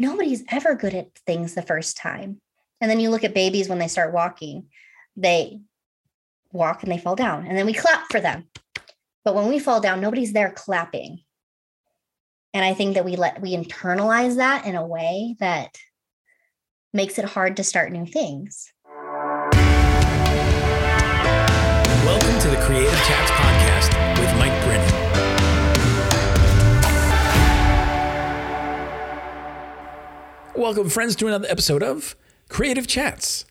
nobody's ever good at things the first time. And then you look at babies when they start walking, they walk and they fall down, and then we clap for them. But when we fall down, nobody's there clapping. And I think that we let we internalize that in a way that makes it hard to start new things. Welcome to the Creative Chats Podcast Welcome, friends, to another episode of Creative Chats.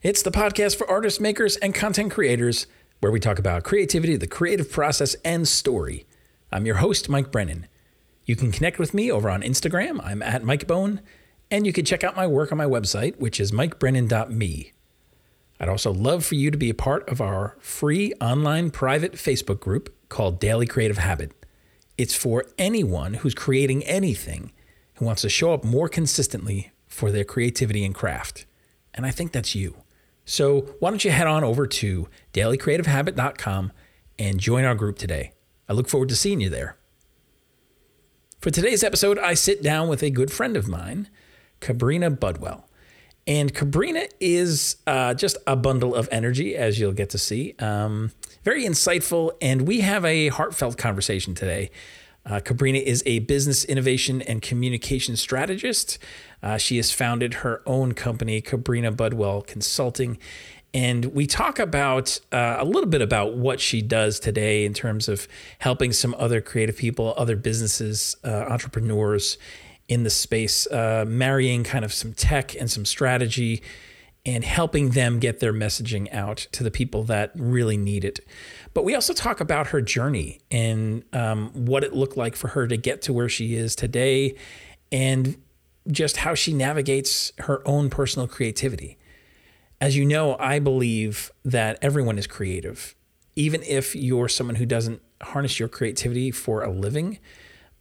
It's the podcast for artists, makers, and content creators where we talk about creativity, the creative process, and story. I'm your host, Mike Brennan. You can connect with me over on Instagram. I'm at Mike Bone, and you can check out my work on my website, which is mikebrennan.me. I'd also love for you to be a part of our free online private Facebook group called Daily Creative Habit. It's for anyone who's creating anything who wants to show up more consistently for their creativity and craft. And I think that's you. So why don't you head on over to dailycreativehabit.com and join our group today. I look forward to seeing you there. For today's episode, I sit down with a good friend of mine, Kabrina Budwell. And Kabrina is uh, just a bundle of energy, as you'll get to see. Um, very insightful, and we have a heartfelt conversation today uh, Kabrina is a business innovation and communication strategist. Uh, she has founded her own company, Kabrina Budwell Consulting. And we talk about uh, a little bit about what she does today in terms of helping some other creative people, other businesses, uh, entrepreneurs in the space, uh, marrying kind of some tech and some strategy and helping them get their messaging out to the people that really need it. But we also talk about her journey and um, what it looked like for her to get to where she is today and just how she navigates her own personal creativity. As you know, I believe that everyone is creative, even if you're someone who doesn't harness your creativity for a living,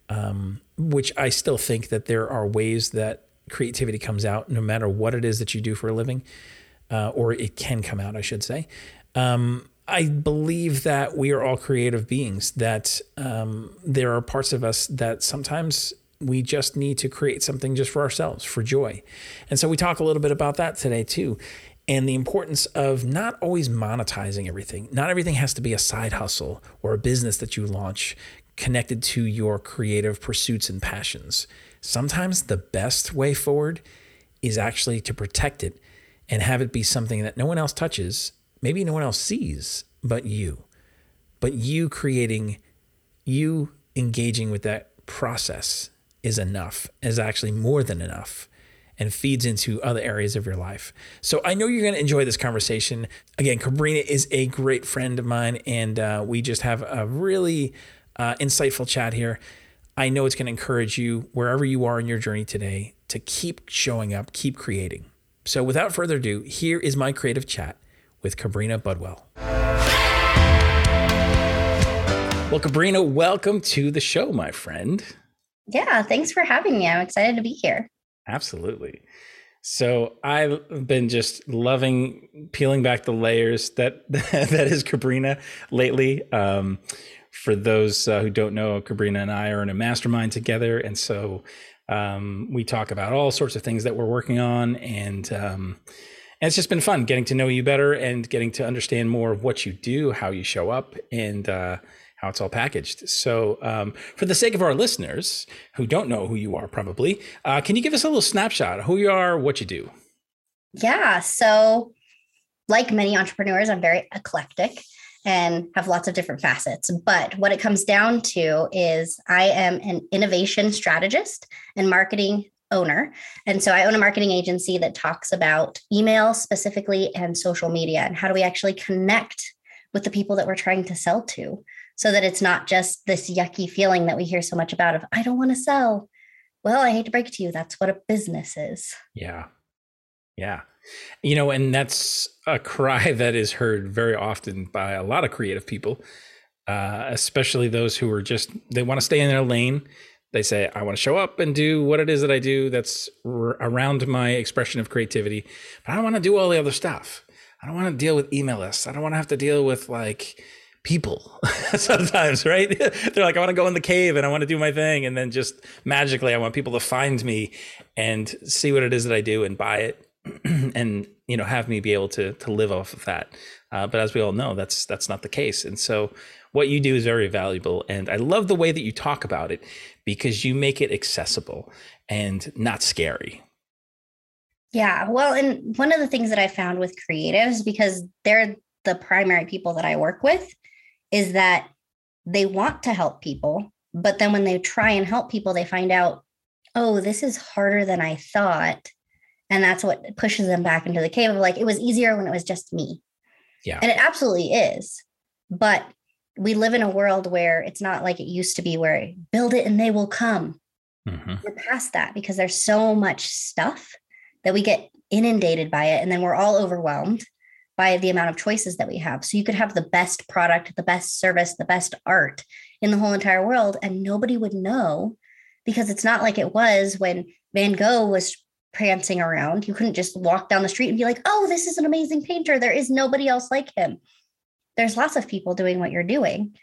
um, which I still think that there are ways that creativity comes out no matter what it is that you do for a living, uh, or it can come out, I should say. Um, I believe that we are all creative beings, that um, there are parts of us that sometimes we just need to create something just for ourselves, for joy. And so we talk a little bit about that today too. And the importance of not always monetizing everything. Not everything has to be a side hustle or a business that you launch connected to your creative pursuits and passions. Sometimes the best way forward is actually to protect it and have it be something that no one else touches maybe no one else sees but you. But you creating, you engaging with that process is enough, is actually more than enough and feeds into other areas of your life. So I know you're going to enjoy this conversation. Again, Kabrina is a great friend of mine, and uh, we just have a really uh, insightful chat here. I know it's going to encourage you wherever you are in your journey today to keep showing up, keep creating. So without further ado, here is my creative chat with Kabrina Budwell. Well, Kabrina, welcome to the show, my friend. Yeah, thanks for having me. I'm excited to be here. Absolutely. So I've been just loving peeling back the layers that that is Kabrina lately. Um, for those uh, who don't know, Kabrina and I are in a mastermind together, and so um, we talk about all sorts of things that we're working on, and um, and it's just been fun getting to know you better and getting to understand more of what you do, how you show up, and uh, how it's all packaged. So, um, for the sake of our listeners who don't know who you are, probably, uh, can you give us a little snapshot of who you are, what you do? Yeah. So, like many entrepreneurs, I'm very eclectic and have lots of different facets. But what it comes down to is I am an innovation strategist and marketing owner. And so I own a marketing agency that talks about email specifically and social media and how do we actually connect with the people that we're trying to sell to so that it's not just this yucky feeling that we hear so much about of I don't want to sell. Well, I hate to break it to you, that's what a business is. Yeah. Yeah. You know, and that's a cry that is heard very often by a lot of creative people, uh, especially those who are just, they want to stay in their lane they say i want to show up and do what it is that i do that's r- around my expression of creativity but i don't want to do all the other stuff i don't want to deal with email lists i don't want to have to deal with like people sometimes, right? They're like, I want to go in the cave and I want to do my thing. And then just magically, I want people to find me and see what it is that I do and buy it and, you know, have me be able to, to live off of that. Uh, but as we all know, that's, that's not the case. And so what you do is very valuable. And I love the way that you talk about it because you make it accessible and not scary. Yeah. Well, and one of the things that I found with creatives, because they're the primary people that I work with, is that they want to help people. But then when they try and help people, they find out, oh, this is harder than I thought. And that's what pushes them back into the cave of like, it was easier when it was just me. Yeah. And it absolutely is. But we live in a world where it's not like it used to be where build it and they will come. Mm-hmm. We're past that because there's so much stuff that we get inundated by it. And then we're all overwhelmed by the amount of choices that we have. So you could have the best product, the best service, the best art in the whole entire world, and nobody would know because it's not like it was when Van Gogh was prancing around. You couldn't just walk down the street and be like, oh, this is an amazing painter. There is nobody else like him. There's lots of people doing what you're doing.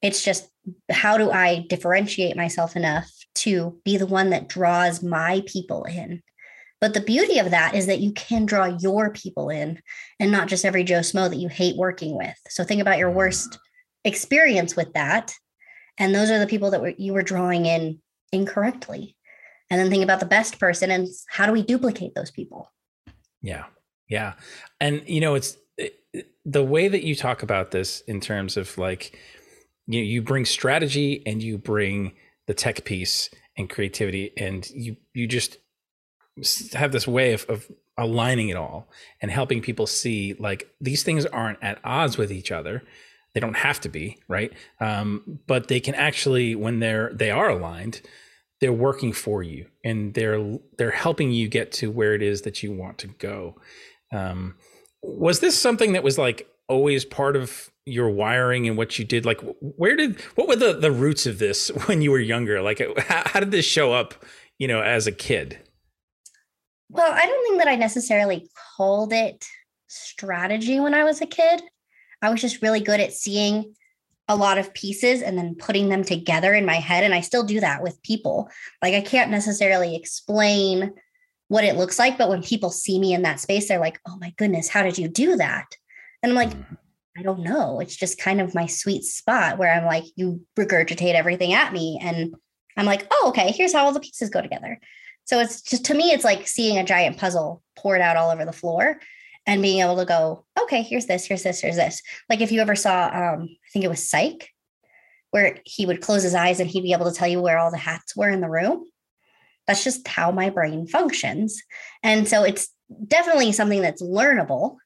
It's just how do I differentiate myself enough to be the one that draws my people in? But the beauty of that is that you can draw your people in and not just every Joe Smo that you hate working with. So think about your worst experience with that. And those are the people that were, you were drawing in incorrectly. And then think about the best person and how do we duplicate those people? Yeah. Yeah. And, you know, it's the way that you talk about this in terms of like, you, you bring strategy and you bring the tech piece and creativity and you, you just have this way of, of aligning it all and helping people see like these things aren't at odds with each other they don't have to be right um, but they can actually when they're they are aligned they're working for you and they're they're helping you get to where it is that you want to go. Um, was this something that was like always part of your wiring and what you did? Like where did what were the the roots of this when you were younger? Like how, how did this show up you know as a kid? Well, I don't think that I necessarily called it strategy when I was a kid. I was just really good at seeing a lot of pieces and then putting them together in my head. And I still do that with people. Like, I can't necessarily explain what it looks like, but when people see me in that space, they're like, oh my goodness, how did you do that? And I'm like, mm. I don't know. It's just kind of my sweet spot where I'm like, you regurgitate everything at me. And I'm like, oh, okay, here's how all the pieces go together. So it's just to me, it's like seeing a giant puzzle poured out all over the floor and being able to go, okay, here's this, here's this, here's this. Like if you ever saw, um, I think it was Psych, where he would close his eyes and he'd be able to tell you where all the hats were in the room. That's just how my brain functions. And so it's definitely something that's learnable.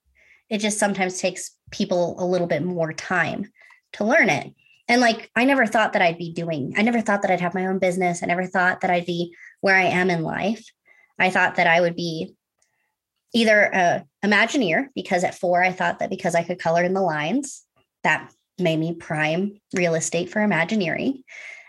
It just sometimes takes people a little bit more time to learn it. And like, I never thought that I'd be doing, I never thought that I'd have my own business. I never thought that I'd be where I am in life. I thought that I would be either a Imagineer because at four I thought that because I could color in the lines, that made me prime real estate for Imagineering.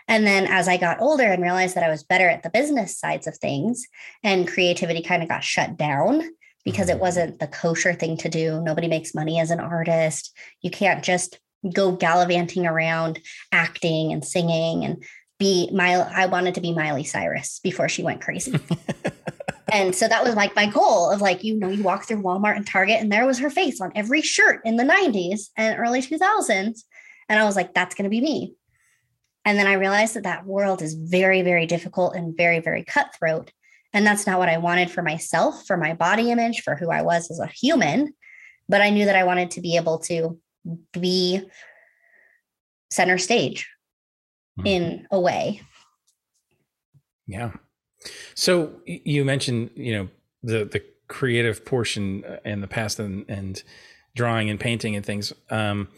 And then as I got older and realized that I was better at the business sides of things and creativity kind of got shut down because it mm-hmm. wasn't the kosher thing to do. Nobody makes money as an artist. You can't just go gallivanting around acting and singing and be Miley. I wanted to be Miley Cyrus before she went crazy. and so that was like my goal of like, you know, you walk through Walmart and Target and there was her face on every shirt in the 90s and early 2000s. And I was like, that's going to be me. And then I realized that that world is very, very difficult and very, very cutthroat. And that's not what I wanted for myself, for my body image, for who I was as a human. But I knew that I wanted to be able to be center stage mm-hmm. in a way. Yeah. So you mentioned, you know, the the creative portion in the past and, and drawing and painting and things. Um,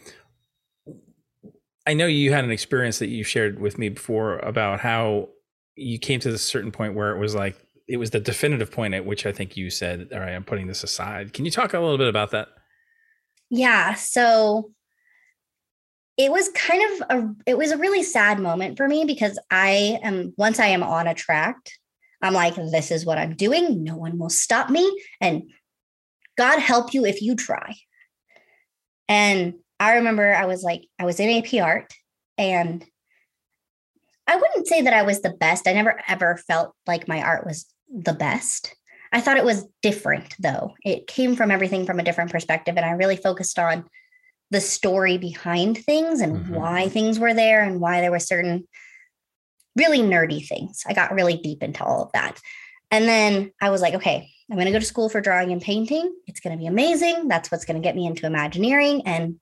I know you had an experience that you shared with me before about how you came to this certain point where it was like it was the definitive point at which I think you said, "All right, I'm putting this aside." Can you talk a little bit about that? Yeah. So it was kind of a it was a really sad moment for me because I am once I am on a track, I'm like, this is what I'm doing. No one will stop me. And God help you if you try. And I remember I was like, I was in AP art and I wouldn't say that I was the best. I never ever felt like my art was the best. I thought it was different though. It came from everything from a different perspective. And I really focused on the story behind things and mm-hmm. why things were there and why there were certain really nerdy things. I got really deep into all of that. And then I was like, okay, I'm going to go to school for drawing and painting. It's going to be amazing. That's what's going to get me into Imagineering and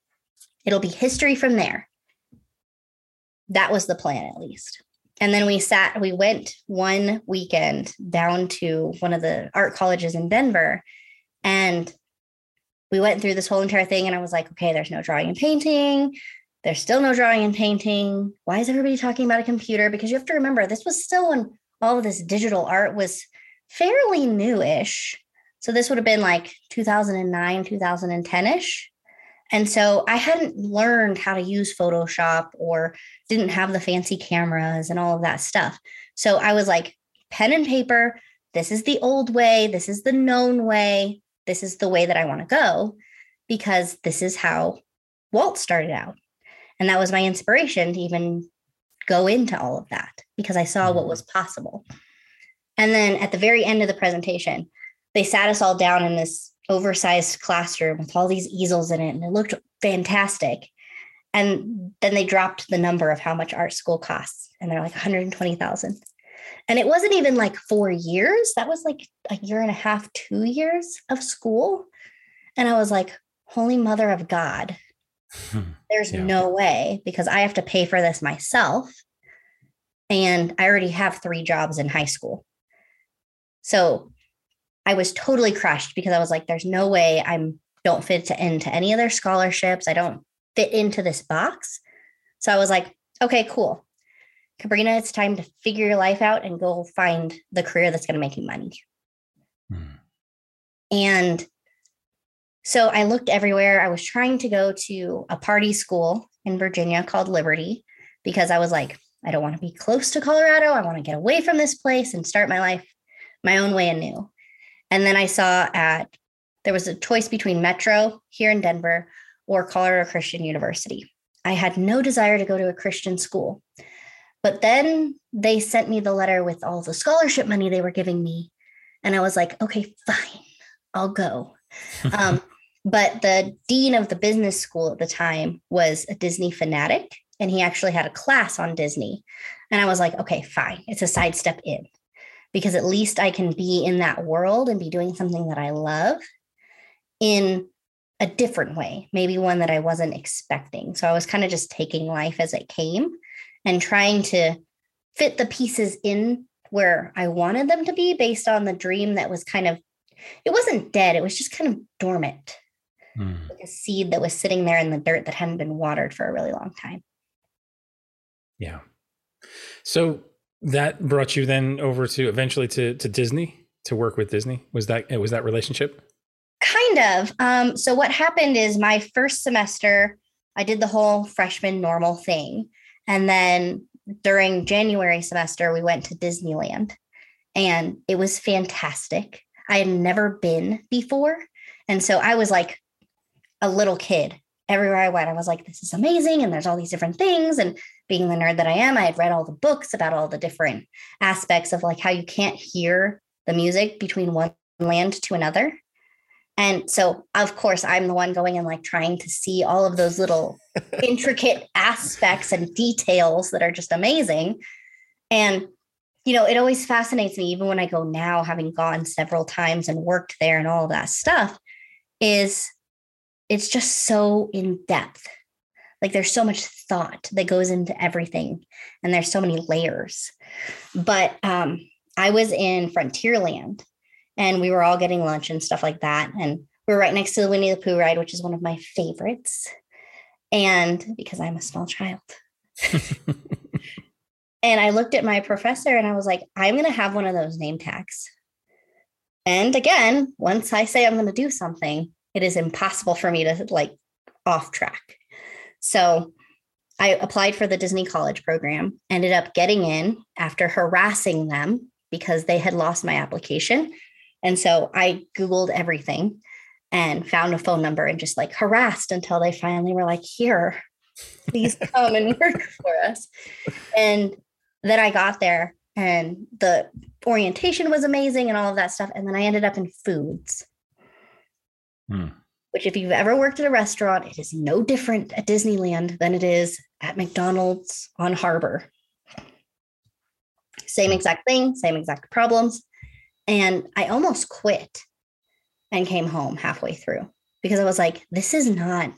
it'll be history from there. That was the plan, at least. And then we sat, we went one weekend down to one of the art colleges in Denver. And we went through this whole entire thing. And I was like, okay, there's no drawing and painting. There's still no drawing and painting. Why is everybody talking about a computer? Because you have to remember, this was still when all of this digital art was fairly newish. So this would have been like 2009, 2010 ish. And so I hadn't learned how to use Photoshop or didn't have the fancy cameras and all of that stuff. So I was like, pen and paper, this is the old way, this is the known way, this is the way that I want to go because this is how Walt started out. And that was my inspiration to even go into all of that because I saw what mm-hmm. was possible. And then at the very end of the presentation, they sat us all down in this oversized classroom with all these easels in it, and it looked fantastic. And then they dropped the number of how much art school costs, and they're like 120,000. And it wasn't even like four years. That was like a year and a half, two years of school. And I was like, Holy Mother of God, hmm. there's yeah. no way because I have to pay for this myself. And I already have three jobs in high school. So I was totally crushed because I was like, there's no way I'm don't fit to into any of their scholarships. I don't fit into this box. So I was like, okay, cool. Kabrina, it's time to figure your life out and go find the career that's going to make you money. Hmm. And so I looked everywhere. I was trying to go to a party school in Virginia called Liberty because I was like, I don't want to be close to Colorado. I want to get away from this place and start my life my own way anew. And then I saw at there was a choice between Metro here in Denver or Colorado Christian University. I had no desire to go to a Christian school. But then they sent me the letter with all the scholarship money they were giving me. And I was like, okay, fine, I'll go. um, but the dean of the business school at the time was a Disney fanatic, and he actually had a class on Disney. And I was like, okay, fine, it's a sidestep in because at least I can be in that world and be doing something that I love in a different way, maybe one that I wasn't expecting. So I was kind of just taking life as it came and trying to fit the pieces in where I wanted them to be based on the dream that was kind of, it wasn't dead, it was just kind of dormant. Mm. Like a seed that was sitting there in the dirt that hadn't been watered for a really long time. Yeah. So that brought you then over to eventually to to Disney to work with Disney. Was that was that relationship? Kind of. Um, so what happened is my first semester, I did the whole freshman normal thing, and then during January semester, we went to Disneyland, and it was fantastic. I had never been before, and so I was like a little kid everywhere I went. I was like, "This is amazing!" And there's all these different things, and being the nerd that I am, I had read all the books about all the different aspects of like how you can't hear the music between one land to another. And so, of course, I'm the one going and like trying to see all of those little intricate aspects and details that are just amazing. And, you know, it always fascinates me, even when I go now, having gone several times and worked there and all that stuff, is it's just so in depth. Like there's so much thought that goes into everything and there's so many layers. But um, i was in frontierland and we were all getting lunch and stuff like that and we were right next to the winnie the pooh ride which is one of my favorites. And because i'm a small child. And i looked at my professor and i was like i'm going to have one of those name tags. And again once i say i'm going to do something it is impossible for me to like off track so I applied for the Disney College program, ended up getting in after harassing them because they had lost my application. And so I Googled everything and found a phone number and just like harassed until they finally were like, here, please come and work for us. And then I got there and the orientation was amazing and all of that stuff. And then I ended up in foods. Hmm. Which, if you've ever worked at a restaurant, it is no different at Disneyland than it is at McDonald's on Harbor. Same hmm. exact thing, same exact problems. And I almost quit and came home halfway through because I was like, this is not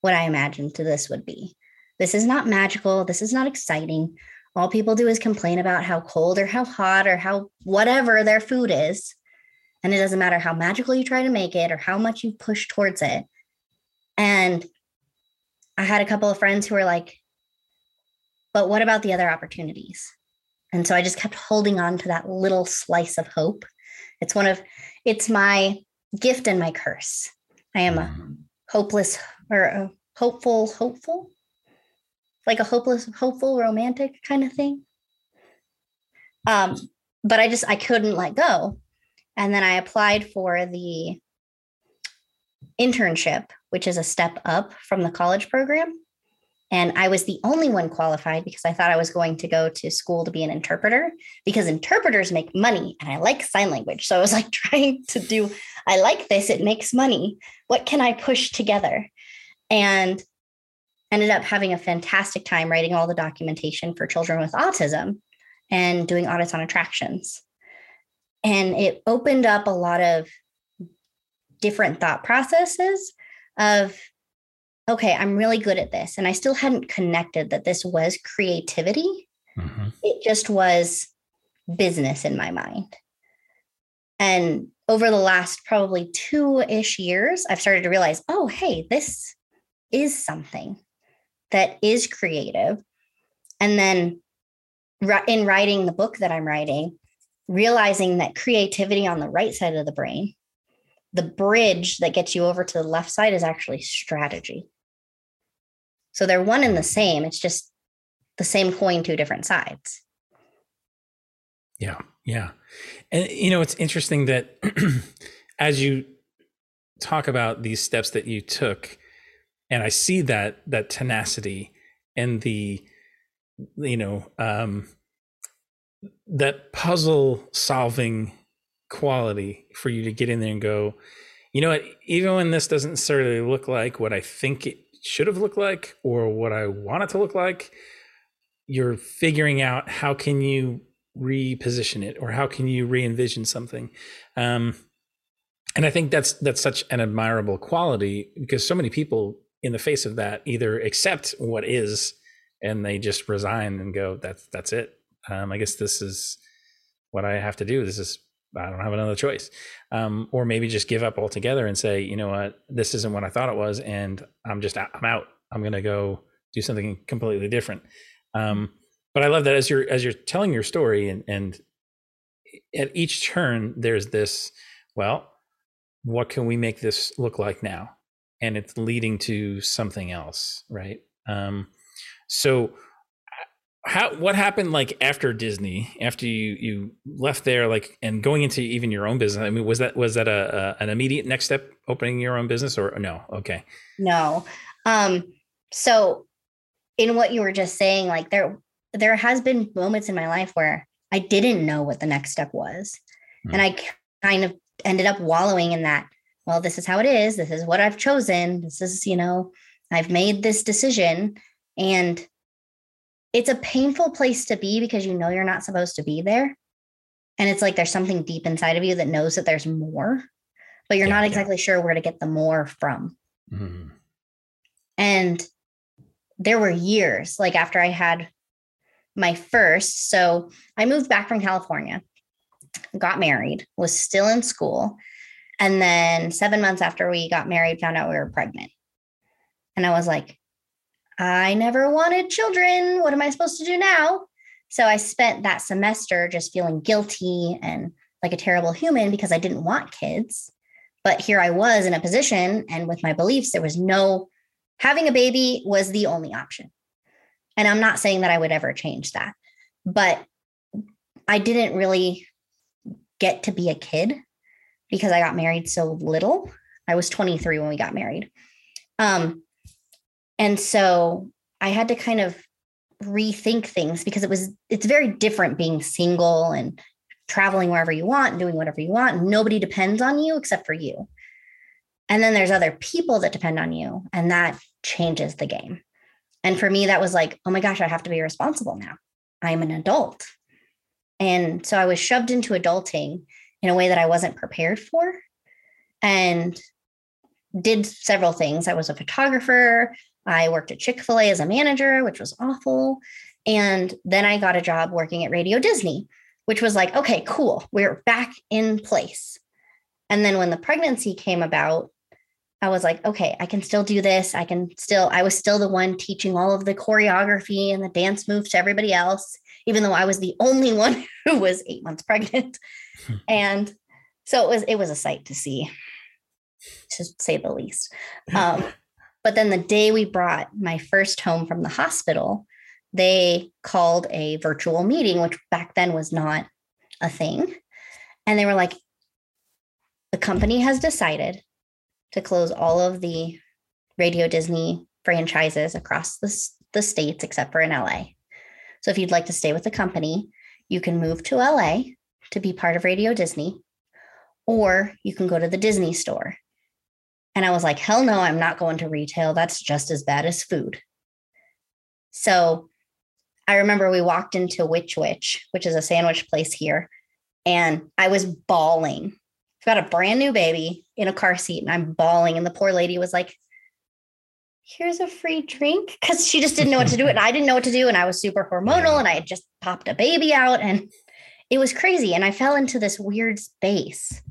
what I imagined this would be. This is not magical. This is not exciting. All people do is complain about how cold or how hot or how whatever their food is. And it doesn't matter how magical you try to make it or how much you push towards it. And I had a couple of friends who were like, but what about the other opportunities? And so I just kept holding on to that little slice of hope. It's one of, it's my gift and my curse. I am a mm-hmm. hopeless or a hopeful, hopeful, like a hopeless, hopeful, romantic kind of thing. Um, but I just I couldn't let go, and then I applied for the internship, which is a step up from the college program. And I was the only one qualified because I thought I was going to go to school to be an interpreter because interpreters make money and I like sign language. So I was like trying to do, I like this, it makes money. What can I push together? And ended up having a fantastic time writing all the documentation for children with autism and doing audits on attractions. And it opened up a lot of different thought processes of okay, I'm really good at this. And I still hadn't connected that this was creativity. Mm-hmm. It just was business in my mind. And over the last probably two ish years, I've started to realize, oh, hey, this is something that is creative. And then in writing the book that I'm writing, realizing that creativity on the right side of the brain, the bridge that gets you over to the left side is actually strategy. So they're one and the same. It's just the same coin, two different sides. Yeah. Yeah. And, you know, it's interesting that as you talk about these steps that you took, and I see that, that tenacity and the, you know, um, that puzzle solving quality for you to get in there and go, you know what, even when this doesn't necessarily look like what I think it should have looked like or what I want it to look like, you're figuring out how can you reposition it or how can you re-envision something. Um, and I think that's that's such an admirable quality because so many people in the face of that either accept what is and they just resign and go that's that's it. Um, I guess this is what I have to do. This is I don't have another choice. Um, or maybe just give up altogether and say, you know what, this isn't what I thought it was, and I'm just I'm out. I'm gonna go do something completely different. Um, but I love that as you're as you're telling your story and and at each turn there's this, well, what can we make this look like now? And it's leading to something else, right? Um, so how what happened like after Disney after you you left there like and going into even your own business? I mean was that was that a, a, an immediate next step opening your own business or no? Okay. No. Um so in what you were just saying like there there has been moments in my life where I didn't know what the next step was. Hmm. and I kind of ended up wallowing in that well this is how it is. This is what I've chosen. This is you know I've made this decision. And it's a painful place to be because you know you're not supposed to be there. And it's like there's something deep inside of you that knows that there's more, but you're yeah, not exactly yeah. sure where to get the more from. Mm-hmm. And there were years like after I had my first. So I moved back from California, got married, was still in school. And then seven months after we got married, found out we were pregnant. And I was like, I never wanted children. What am I supposed to do now? So I spent that semester just feeling guilty and like a terrible human because I didn't want kids. But here I was in a position, and with my beliefs, there was no having a baby was the only option. And I'm not saying that I would ever change that, but I didn't really get to be a kid because I got married so little. I was 23 when we got married. Um, and so I had to kind of rethink things because it was it's very different being single and traveling wherever you want and doing whatever you want. Nobody depends on you except for you. And then there's other people that depend on you, and that changes the game. And for me, that was like, oh my gosh, I have to be responsible now. I'm an adult. And so I was shoved into adulting in a way that I wasn't prepared for and did several things. I was a photographer. I worked at Chick fil A as a manager, which was awful. And then I got a job working at Radio Disney, which was like, okay, cool. We're back in place. And then when the pregnancy came about, I was like, okay, I can still do this. I can still, I was still the one teaching all of the choreography and the dance moves to everybody else, even though I was the only one who was eight months pregnant. Hmm. and so it was, it was a sight to see, to say the least. Um, but then the day we brought my first home from the hospital, they called a virtual meeting, which back then was not a thing. And they were like, the company has decided to close all of the Radio Disney franchises across the, the states except for in LA. So if you'd like to stay with the company, you can move to LA to be part of Radio Disney, or you can go to the Disney store. And I was like, hell no, I'm not going to retail. That's just as bad as food. So I remember we walked into Which Wich, which is a sandwich place here, and I was bawling I've got a brand new baby in a car seat and I'm bawling. And the poor lady was like, here's a free drink because she just didn't know what to do. And I didn't know what to do. And I was super hormonal and I had just popped a baby out and it was crazy. And I fell into this weird space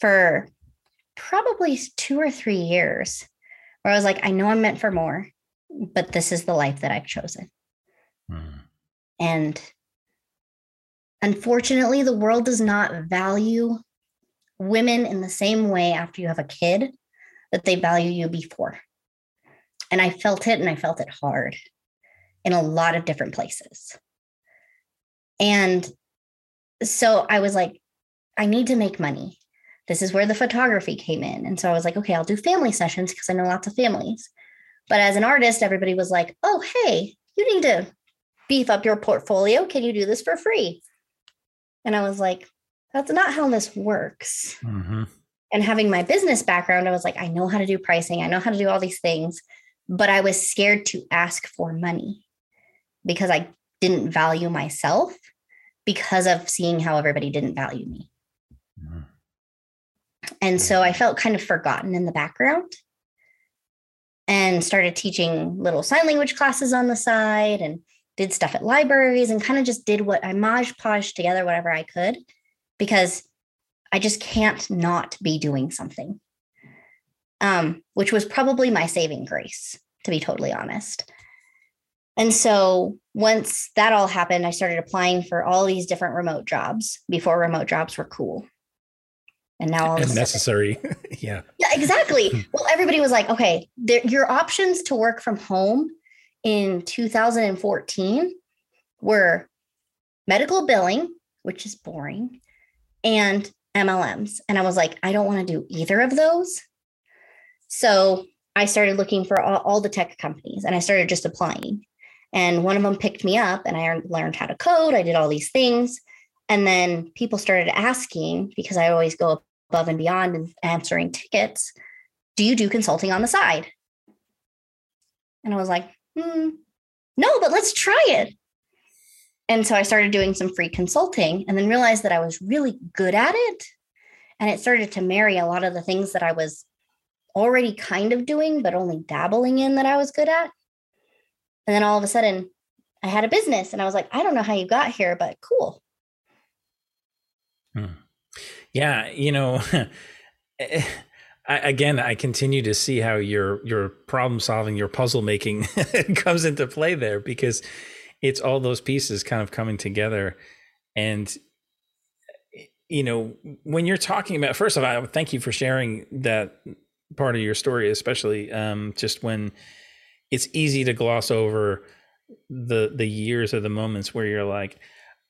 for probably two or three years where I was like, I know I'm meant for more, but this is the life that I've chosen. Mm. And unfortunately, the world does not value women in the same way after you have a kid that they value you before. And I felt it and I felt it hard in a lot of different places. And so I was like, I need to make money. This is where the photography came in. And so I was like, okay, I'll do family sessions because I know lots of families. But as an artist, everybody was like, oh, hey, you need to beef up your portfolio. Can you do this for free? And I was like, that's not how this works. Mm-hmm. And having my business background, I was like, I know how to do pricing, I know how to do all these things, but I was scared to ask for money because I didn't value myself because of seeing how everybody didn't value me. Mm-hmm. And so I felt kind of forgotten in the background and started teaching little sign language classes on the side and did stuff at libraries and kind of just did what I Mod Podged together whatever I could because I just can't not be doing something. Um, which was probably my saving grace, to be totally honest. And so once that all happened, I started applying for all these different remote jobs before remote jobs were cool. And now all and necessary. yeah. Yeah, exactly. well, everybody was like, okay, your options to work from home in 2014 were medical billing, which is boring, and MLMs. And I was like, I don't want to do either of those. So I started looking for all, all, the tech companies and I started just applying. And one of them picked me up and I learned how to code. I did all these things. And then people started asking because I always go above and beyond in answering tickets do you do consulting on the side? And I was like, hmm, no, but let's try it. And so I started doing some free consulting and then realized that I was really good at it. And it started to marry a lot of the things that I was already kind of doing, but only dabbling in that I was good at. And then all of a sudden, I had a business and I was like, I don't know how you got here, but cool. Hmm. Yeah. You know, I, again, I continue to see how your your problem solving, your puzzle making comes into play there because it's all those pieces kind of coming together and you know when you're talking about first of all thank you for sharing that part of your story especially um, just when it's easy to gloss over the the years or the moments where you're like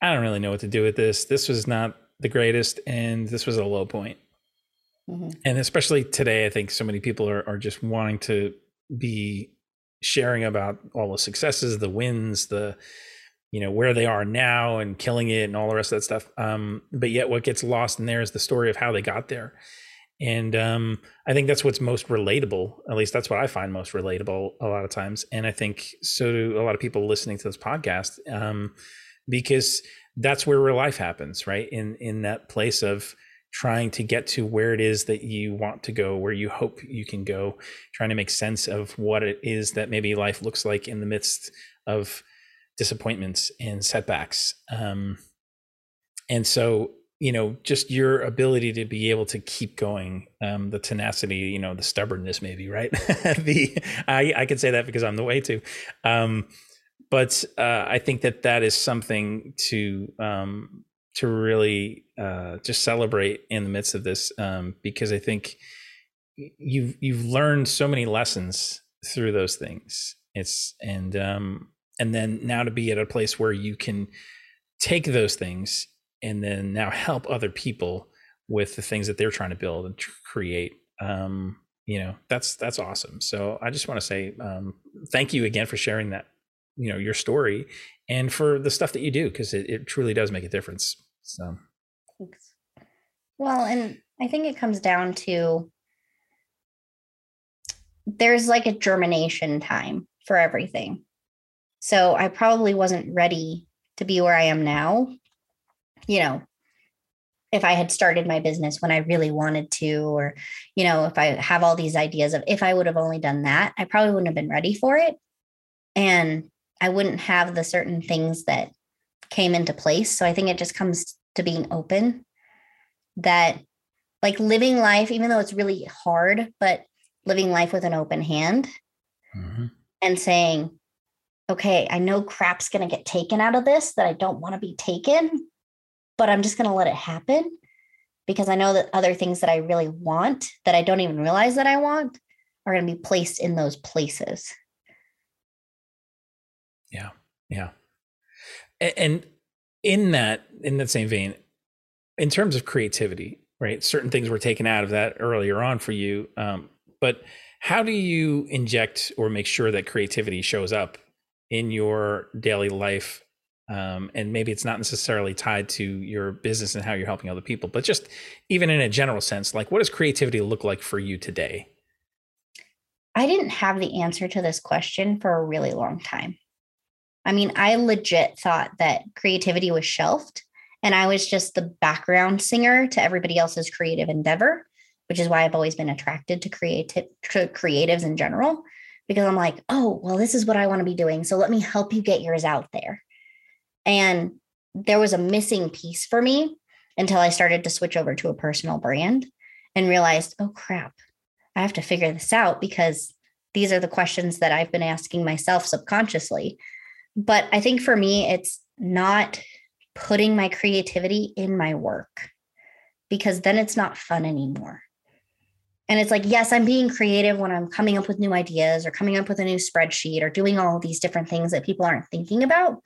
i don't really know what to do with this this was not the greatest and this was a low point. Mm-hmm. And especially today, I think so many people are, are just wanting to be sharing about all the successes, the wins, the you know where they are now and killing it and all the rest of that stuff. Um, but yet what gets lost in there is the story of how they got there. And um, i think that's what's most relatable at least that's what i find most relatable a lot of times. And i think so do a lot of people listening to this podcast um, because that's where real life happens right in in that place of trying to get to where it is that you want to go where you hope you can go trying to make sense of what it is that maybe life looks like in the midst of disappointments and setbacks. Um, and so, you know, just your ability to be able to keep going, um, the tenacity, you know, the stubbornness, maybe, right? the I I could say that because I'm the way to. Um, but uh, I think that that is something to um, to really uh, just celebrate in the midst of this, um, because I think you've you've learned so many lessons through those things. It's and um, and then now to be at a place where you can take those things and then now help other people with the things that they're trying to build and create um, you know that's that's awesome so i just want to say um, thank you again for sharing that you know your story and for the stuff that you do because it, it truly does make a difference so Thanks. well and i think it comes down to there's like a germination time for everything so I probably wasn't ready to be where I am now. You know, if I had started my business when I really wanted to, or, you know, if I have all these ideas of if I would have only done that, I probably wouldn't have been ready for it. And I wouldn't have the certain things that came into place. So I think it just comes to being open that like living life, even though it's really hard, but living life with an open hand mm-hmm. and saying, okay, I know crap's going to get taken out of this that I don't want to be taken, but I'm just going to let it happen because I know that other things that I really want that I don't even realize that I want are going to be placed in those places. Yeah. Yeah. And in that, in that same vein, in terms of creativity, right? Certain things were taken out of that earlier on for you. Um, but how do you inject or make sure that creativity shows up in your daily life um, and maybe it's not necessarily tied to your business and how you're helping other people but just even in a general sense like what does creativity look like for you today i didn't have the answer to this question for a really long time i mean i legit thought that creativity was shelved and i was just the background singer to everybody else's creative endeavor which is why i've always been attracted to creative to creatives in general because I'm like, oh, well, this is what I want to be doing. So let me help you get yours out there. And there was a missing piece for me until I started to switch over to a personal brand and realized, oh, crap, I have to figure this out because these are the questions that I've been asking myself subconsciously. But I think for me, it's not putting my creativity in my work because then it's not fun anymore. And it's like, yes, I'm being creative when I'm coming up with new ideas or coming up with a new spreadsheet or doing all these different things that people aren't thinking about.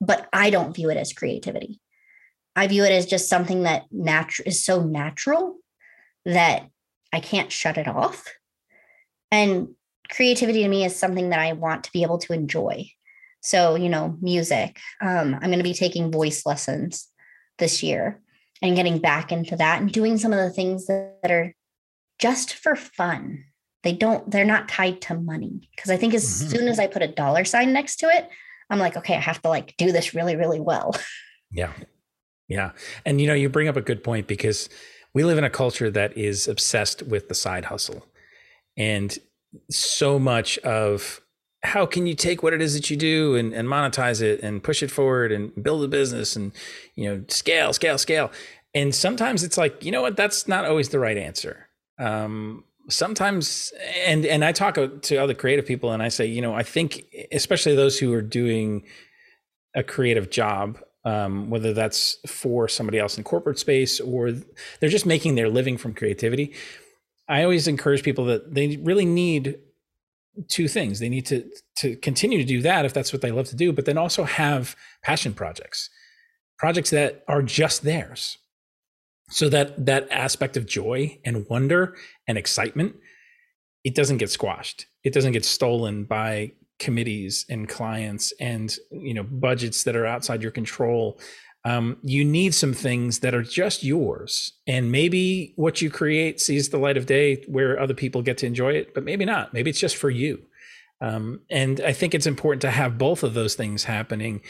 But I don't view it as creativity. I view it as just something that natu- is so natural that I can't shut it off. And creativity to me is something that I want to be able to enjoy. So, you know, music. Um, I'm going to be taking voice lessons this year and getting back into that and doing some of the things that, that are just for fun. They don't, they're not tied to money. Cause I think as mm-hmm. soon as I put a dollar sign next to it, I'm like, okay, I have to like do this really, really well. Yeah. Yeah. And you know, you bring up a good point because we live in a culture that is obsessed with the side hustle. And so much of how can you take what it is that you do and, and monetize it and push it forward and build a business and you know scale scale scale? And sometimes it's like you know what? That's not always the right answer. Um, sometimes and and I talk to other creative people and I say, you know, I think especially those who are doing a creative job, um, whether that's for somebody else in corporate space or they're just making their living from creativity. I always encourage people that they really need two things. They need to to continue to do that if that's what they love to do, but then also have passion projects, projects that are just theirs So that that aspect of joy and wonder and excitement, it doesn't get squashed. It doesn't get stolen by committees and clients and you know budgets that are outside your control um, you need some things that are just yours and maybe what you create sees the light of day where other people get to enjoy it but maybe not maybe it's just for you um, and i think it's important to have both of those things happening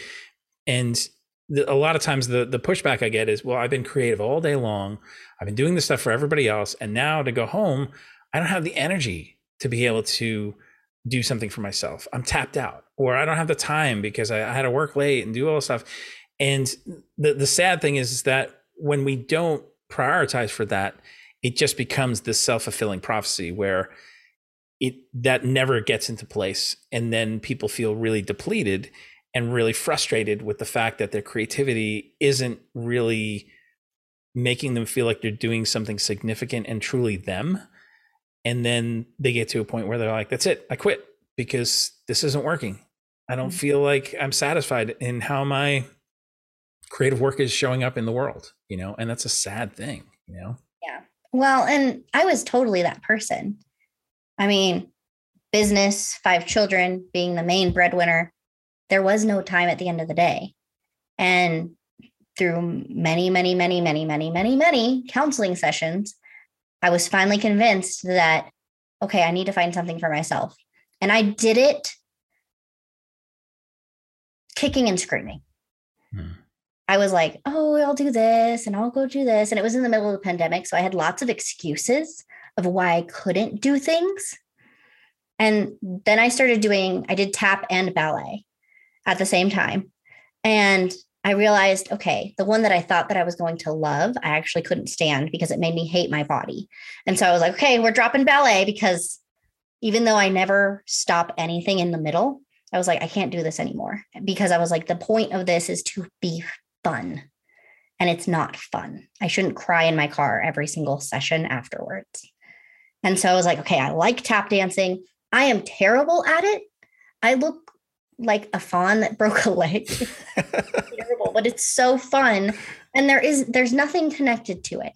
and the, a lot of times the the pushback i get is well i've been creative all day long i've been doing this stuff for everybody else and now to go home i don't have the energy to be able to do something for myself. I'm tapped out, or I don't have the time because I, I had to work late and do all this stuff. And the the sad thing is, is that when we don't prioritize for that, it just becomes this self fulfilling prophecy where it that never gets into place, and then people feel really depleted and really frustrated with the fact that their creativity isn't really making them feel like they're doing something significant and truly them. And then they get to a point where they're like that's it. I quit because this isn't working. I don't mm-hmm. feel like i'm satisfied in how my creative work is showing up in the world you know and that's a sad thing you know yeah well and i was totally that person i mean business five children being the main breadwinner there was no time at the end of the day and through many many many many many many many counseling sessions I was finally convinced that, okay, I need to find something for myself. And I did it kicking and screaming. Hmm. I was like, oh, I'll do this and I'll go do this. And it was in the middle of the pandemic. So I had lots of excuses of why I couldn't do things. And then I started doing, I did tap and ballet at the same time. And I realized, okay, the one that I thought that I was going to love, I actually couldn't stand because it made me hate my body. And so I was like, okay, we're dropping ballet because even though I never stop anything in the middle, I was like, I can't do this anymore because I was like, the point of this is to be fun. And it's not fun. I shouldn't cry in my car every single session afterwards. And so I was like, okay, I like tap dancing. I am terrible at it. I look like a fawn that broke a leg. terrible, but it's so fun. And there is there's nothing connected to it.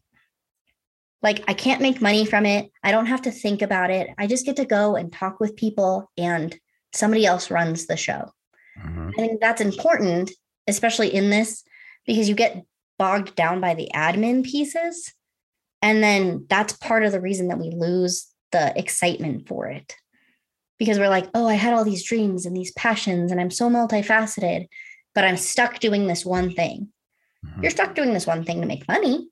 Like I can't make money from it. I don't have to think about it. I just get to go and talk with people and somebody else runs the show. Mm-hmm. I think that's important, especially in this, because you get bogged down by the admin pieces. And then that's part of the reason that we lose the excitement for it because we're like, oh, I had all these dreams and these passions, and I'm so multifaceted, but I'm stuck doing this one thing. Mm-hmm. You're stuck doing this one thing to make money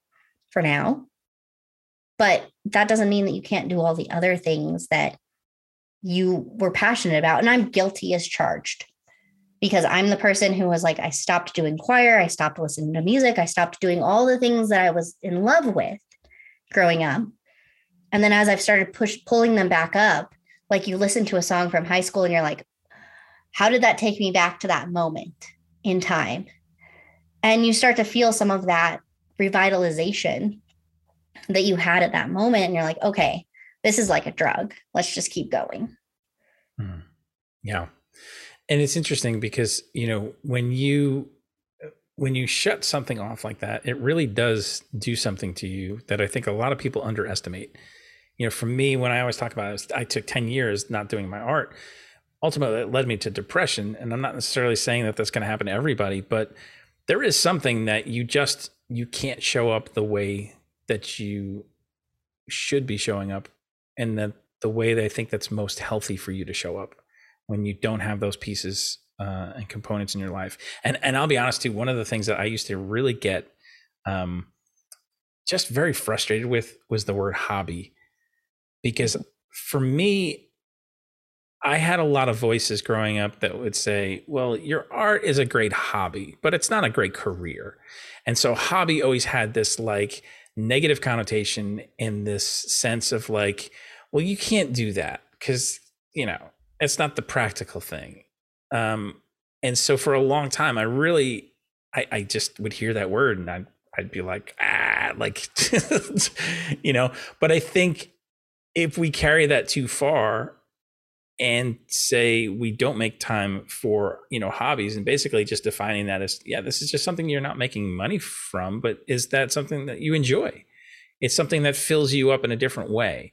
for now. But that doesn't mean that you can't do all the other things that you were passionate about. And I'm guilty as charged because I'm the person who was like, I stopped doing choir, I stopped listening to music, I stopped doing all the things that I was in love with growing up. And then as I've started push pulling them back up, like you listen to a song from high school and you're like, how did that take me back to that moment in time? And you start to feel some of that revitalization that you had at that moment. And you're like, okay, this is like a drug. Let's just keep going. Hmm. Yeah. And it's interesting because, you know, when you when you shut something off like that, it really does do something to you that I think a lot of people underestimate you know, for me, when I always talk about it, I took 10 years not doing my art. Ultimately, it led me to depression. And I'm not necessarily saying that that's going to happen to everybody, but there is something that you just, you can't show up the way that you should be showing up and that the way that i think that's most healthy for you to show up when you don't have those pieces uh, and components in your life. And and I'll be honest too, one of the things that I used to really get um, just very frustrated with was the word hobby because for me I had a lot of voices growing up that would say, well, your art is a great hobby, but it's not a great career. And so hobby always had this like negative connotation in this sense of like, well, you can't do that because, you know, it's not the practical thing. Um, and so for a long time, I really, I, I just would hear that word and I'd, I'd be like, ah, like, you know, but I think if we carry that too far and say we don't make time for you know hobbies and basically just defining that as yeah this is just something you're not making money from but is that something that you enjoy it's something that fills you up in a different way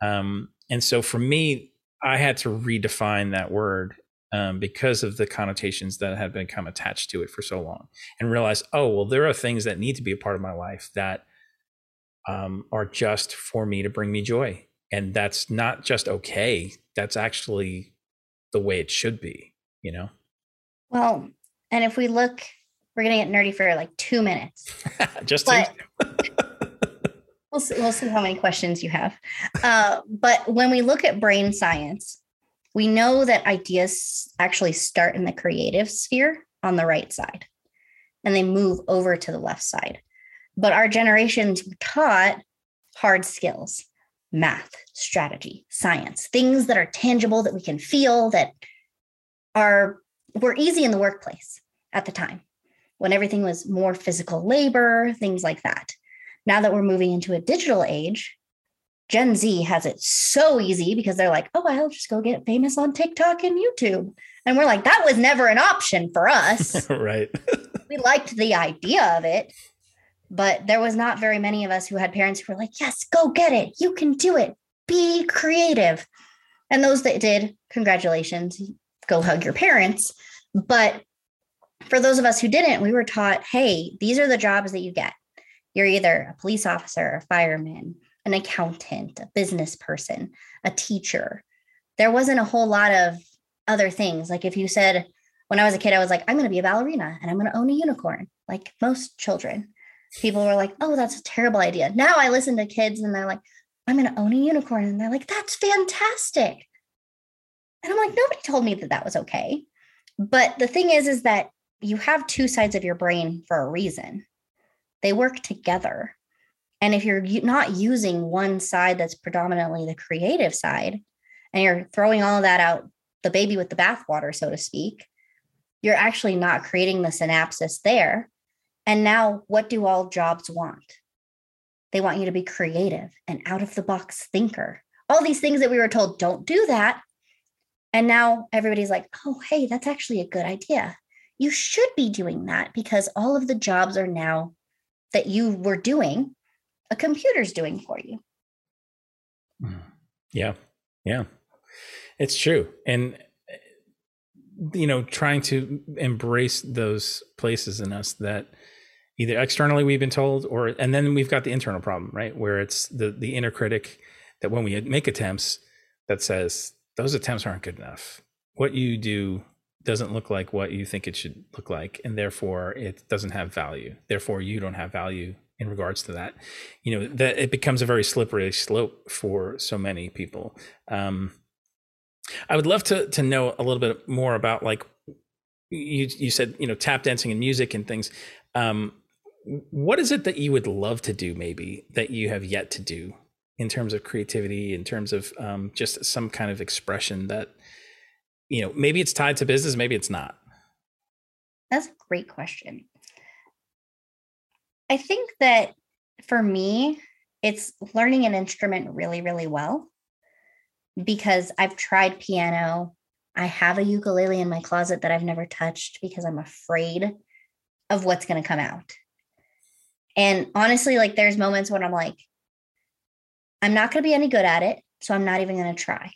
um, and so for me i had to redefine that word um, because of the connotations that had become attached to it for so long and realize oh well there are things that need to be a part of my life that um, are just for me to bring me joy. And that's not just okay that's actually the way it should be you know? Well and if we look we're gonna get nerdy for like two minutes. Just but we'll, see, we'll see how many questions you have uh, but when we look at brain science we know that ideas actually start in the creative sphere on the right side and they move over to the left side but our generations taught hard skills math, strategy, science, things that are tangible that we can feel that are were easy in the workplace at the time when everything was more physical labor, things like that. Now that we're moving into a digital age, Gen Z has it so easy because they're like, oh, I'll just go get famous on TikTok and YouTube. And we're like, that was never an option for us. right. we liked the idea of it, but there was not very many of us who had parents who were like, yes, go get it. You can do it. Be creative. And those that did, congratulations, go hug your parents. But for those of us who didn't, we were taught, hey, these are the jobs that you get. You're either a police officer, a fireman, an accountant, a business person, a teacher. There wasn't a whole lot of other things. Like if you said, when I was a kid, I was like, I'm going to be a ballerina and I'm going to own a unicorn, like most children people were like, oh, that's a terrible idea. Now I listen to kids and they're like, I'm going to own a unicorn. And they're like, that's fantastic. And I'm like, nobody told me that that was okay. But the thing is, is that you have two sides of your brain for a reason. They work together. And if you're not using one side that's predominantly the creative side, and you're throwing all of that out, the baby with the bathwater, so to speak, you're actually not creating the synapses there. And now, what do all jobs want? They want you to be creative and out of the box thinker. All these things that we were told, don't do that. And now everybody's like, oh, hey, that's actually a good idea. You should be doing that because all of the jobs are now that you were doing, a computer's doing for you. Mm. Yeah. Yeah. It's true. And, you know, trying to embrace those places in us that, either externally we've been told or and then we've got the internal problem right where it's the the inner critic that when we make attempts that says those attempts aren't good enough what you do doesn't look like what you think it should look like and therefore it doesn't have value. Therefore you don't have value in regards to that. You know that it becomes a very slippery slope for so many people. Um i would love to to know a little bit more about like you you said you know tap dancing and music and things. Um what is it that you would love to do maybe that you have yet to do in terms of creativity in terms of um, just some kind of expression that you know maybe it's tied to business maybe it's not that's a great question i think that for me it's learning an instrument really really well because i've tried piano i have a ukulele in my closet that i've never touched because i'm afraid of what's going to come out and honestly, like there's moments when I'm like, I'm not going to be any good at it. So I'm not even going to try.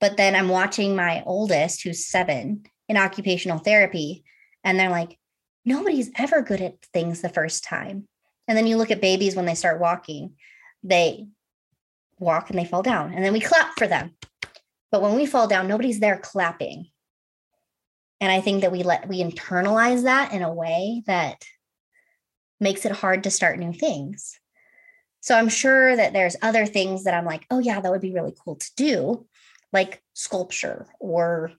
But then I'm watching my oldest, who's seven, in occupational therapy. And they're like, nobody's ever good at things the first time. And then you look at babies when they start walking, they walk and they fall down. And then we clap for them. But when we fall down, nobody's there clapping. And I think that we let we internalize that in a way that makes it hard to start new things. So I'm sure that there's other things that I'm like, oh, yeah, that would be really cool to do, like sculpture or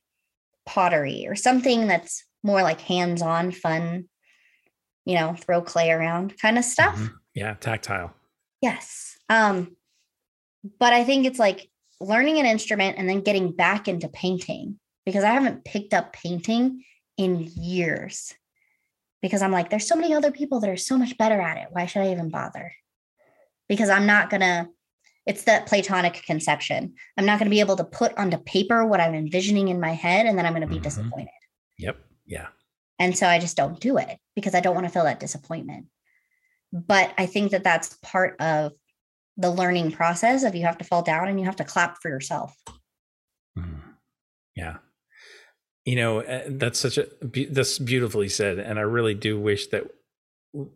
pottery or something that's more like hands on, fun, you know, throw clay around kind of stuff. Mm-hmm. Yeah, tactile. Yes. Um, but I think it's like learning an instrument and then getting back into painting because I haven't picked up painting in years because I'm like, there's so many other people that are so much better at it. Why should I even bother? Because I'm not going to, It's that platonic conception. I'm not going to be able to put onto paper what I'm envisioning in my head, and then I'm going to be mm-hmm. disappointed. Yep. Yeah. And so I just don't do it because I don't want to feel that disappointment. But I think that that's part of the learning process of you have to fall down and you have to clap for yourself. Mm. Yeah. You know, eh, that's such a that's beautifully said and I really do wish that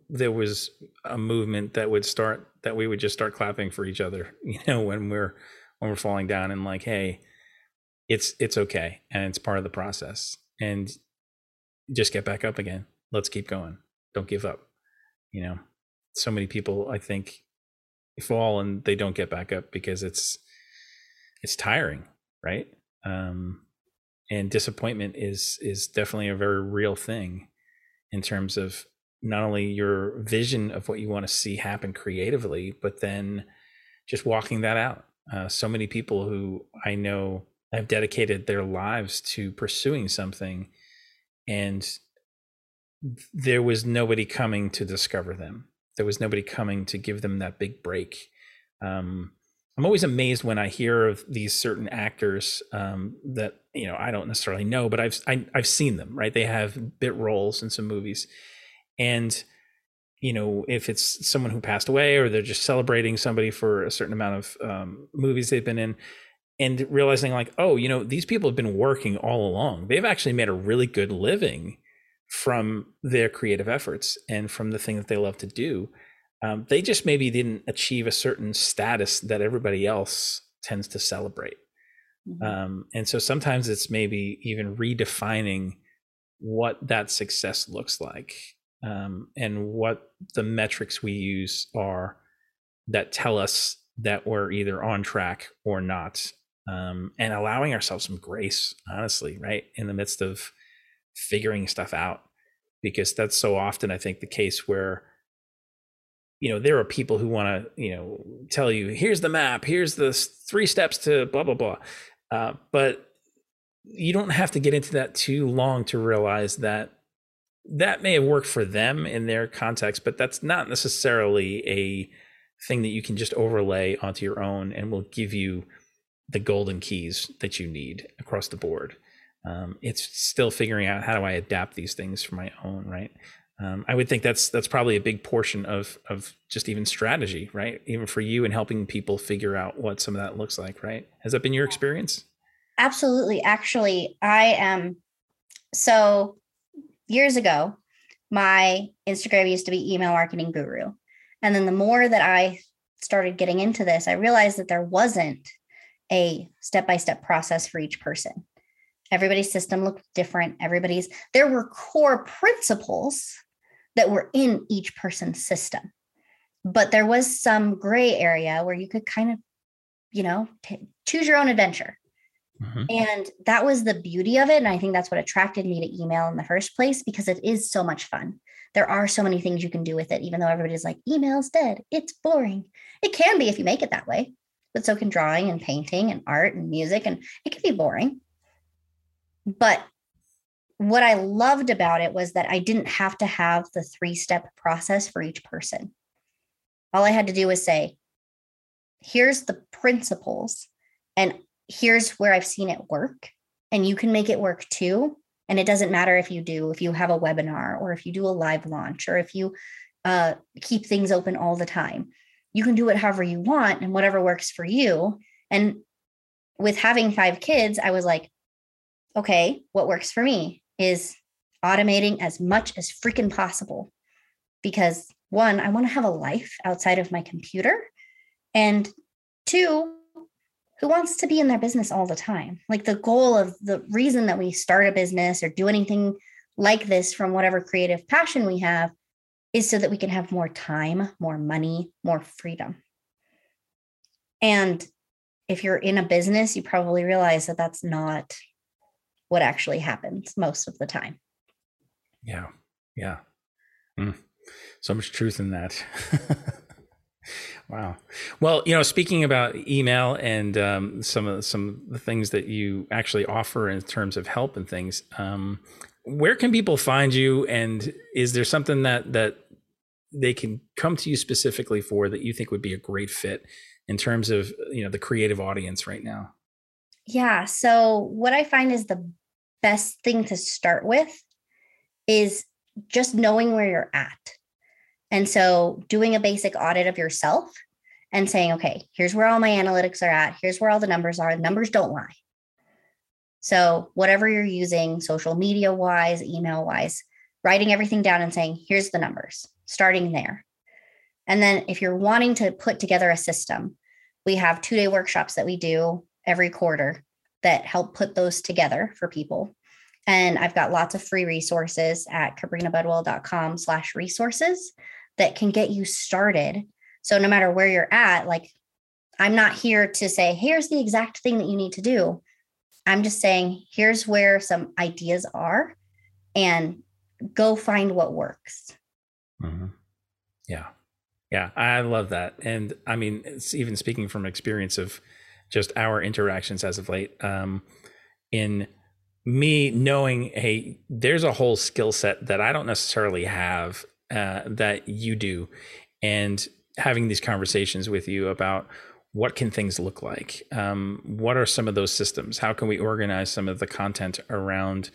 there was a movement that would start that we would just start clapping for each other, you know, when we're when we're falling down and like, hey, it's it's okay and it's part of the process. And just get back up again. Let's keep going. Don't give up. You know, so many people I think fall and they don't get back up because it's it's tiring, right? Um, and disappointment is is definitely a very real thing in terms of not only your vision of what you want to see happen creatively, but then just walking that out. Uh, so many people who I know have dedicated their lives to pursuing something, and there was nobody coming to discover them there was nobody coming to give them that big break. Um, I'm always amazed when I hear of these certain actors um, that you know I don't necessarily know, but I've I, have i have seen them. Right, they have bit roles in some movies, and you know if it's someone who passed away or they're just celebrating somebody for a certain amount of um, movies they've been in, and realizing like oh you know these people have been working all along. They've actually made a really good living from their creative efforts and from the thing that they love to do. Um, they just maybe didn't achieve a certain status that everybody else tends to celebrate. Mm-hmm. Um, and so sometimes it's maybe even redefining what that success looks like um, and what the metrics we use are that tell us that we're either on track or not. Um, and allowing ourselves some grace, honestly, right? In the midst of figuring stuff out because that's so often i think the case where you know there are people who want to you know tell you here's the map here's the three steps to blah blah blah uh, but you don't have to get into that too long to realize that that may have worked for them in their context but that's not necessarily a thing that you can just overlay onto your own and will give you the golden keys that you need across the board um, it's still figuring out how do I adapt these things for my own, right? Um, I would think that's that's probably a big portion of of just even strategy, right? Even for you and helping people figure out what some of that looks like, right? Has that been your experience? Absolutely. Actually, I am. So years ago, my Instagram used to be email marketing guru, and then the more that I started getting into this, I realized that there wasn't a step by step process for each person. Everybody's system looked different. Everybody's, there were core principles that were in each person's system. But there was some gray area where you could kind of, you know, t- choose your own adventure. Mm-hmm. And that was the beauty of it. And I think that's what attracted me to email in the first place because it is so much fun. There are so many things you can do with it, even though everybody's like, email's dead. It's boring. It can be if you make it that way, but so can drawing and painting and art and music. And it can be boring. But what I loved about it was that I didn't have to have the three step process for each person. All I had to do was say, here's the principles, and here's where I've seen it work. And you can make it work too. And it doesn't matter if you do, if you have a webinar or if you do a live launch or if you uh, keep things open all the time. You can do it however you want and whatever works for you. And with having five kids, I was like, okay, what works for me is automating as much as freaking possible. Because one, I want to have a life outside of my computer. And two, who wants to be in their business all the time? Like the goal of the reason that we start a business or do anything like this from whatever creative passion we have is so that we can have more time, more money, more freedom. And if you're in a business, you probably realize that that's not what actually happens most of the time. Yeah. Yeah. Mm. So much truth in that. wow. Well, you know, speaking about email and um, some of some of the things that you actually offer in terms of help and things, um, where can people find you? And is there something that that they can come to you specifically for that you think would be a great fit in terms of you know the creative audience right now? Yeah. So what I find is the best thing to start with is just knowing where you're at. And so doing a basic audit of yourself and saying, okay, here's where all my analytics are at. Here's where all the numbers are. Numbers don't lie. So, whatever you're using, social media wise, email wise, writing everything down and saying, here's the numbers, starting there. And then, if you're wanting to put together a system, we have two day workshops that we do every quarter that help put those together for people. And I've got lots of free resources at kabrinabudwell.com slash resources that can get you started. So no matter where you're at, like I'm not here to say, here's the exact thing that you need to do. I'm just saying, here's where some ideas are and go find what works. Mm-hmm. Yeah. Yeah. I love that. And I mean, it's even speaking from experience of just our interactions as of late, um, in me knowing, hey, there's a whole skill set that I don't necessarily have uh, that you do, and having these conversations with you about what can things look like? Um, what are some of those systems? How can we organize some of the content around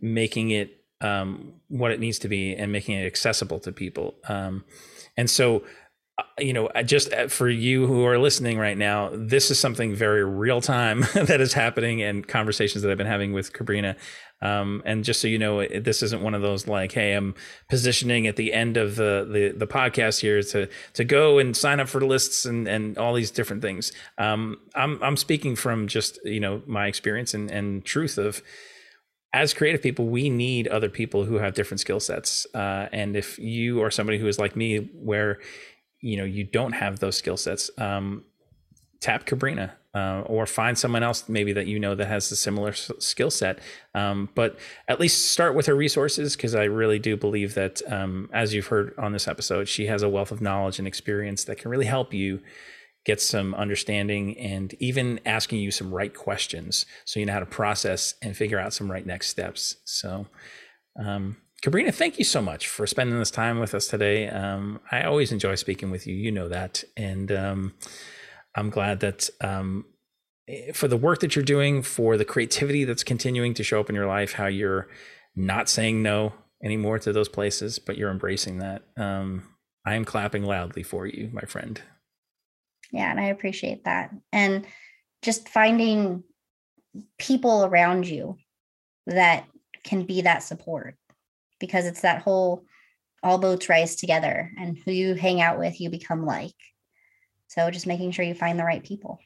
making it um, what it needs to be and making it accessible to people? Um, and so you know, just uh, for you who are listening right now, this is something very real time that is happening and conversations that I've been having with Kabrina. Um, and just so you know, this isn't one of those like, hey, I'm positioning at the end of the, the, the podcast here to to go and sign up for lists and and all these different things. Um, I'm I'm speaking from just you know my experience and and truth of as creative people, we need other people who have different skill sets. Uh, and if you are somebody who is like me, where you know you don't have those skill sets um, tap Kabrina uh, or find someone else maybe that you know that has a similar s- skill set. Um, but at least start with her resources because I really do believe that, um, as you've heard on this episode, she has a wealth of knowledge and experience that can really help you get some understanding and even asking you some right questions so you know how to process and figure out some right next steps. So, um, Kabrina, thank you so much for spending this time with us today. Um, I always enjoy speaking with you. You know that. And um, I'm glad that um, eh, for the work that you're doing, for the creativity that's continuing to show up in your life, how you're not saying no anymore to those places, but you're embracing that. Um, I am clapping loudly for you, my friend. Yeah, and I appreciate that. And just finding people around you that can be that support because it's that whole all boats rise together and who you hang out with you become like. So just making sure you find the right people.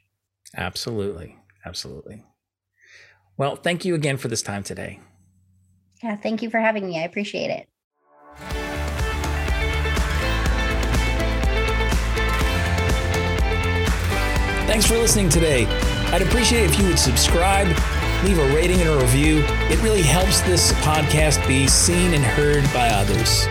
Absolutely. Absolutely. Well thank you again for this time today. Yeah thank you for having me. I appreciate it. Thanks for listening today. I'd appreciate if you would subscribe leave a rating and a review. It really helps this podcast be seen and heard by others.